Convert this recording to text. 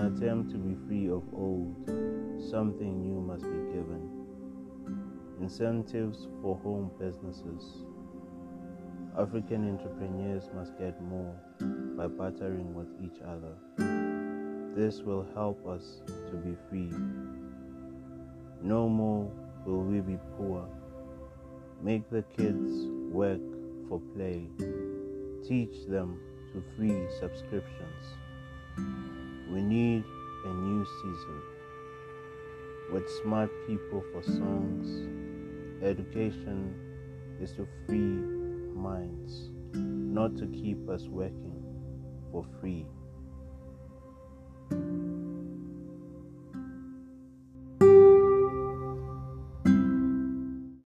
attempt to be free of old, something new must be given. Incentives for home businesses. African entrepreneurs must get more by bartering with each other. This will help us to be free. No more will we be poor. Make the kids work for play. Teach them to free subscriptions. We need a new season with smart people for songs. Education is to free minds, not to keep us working for free.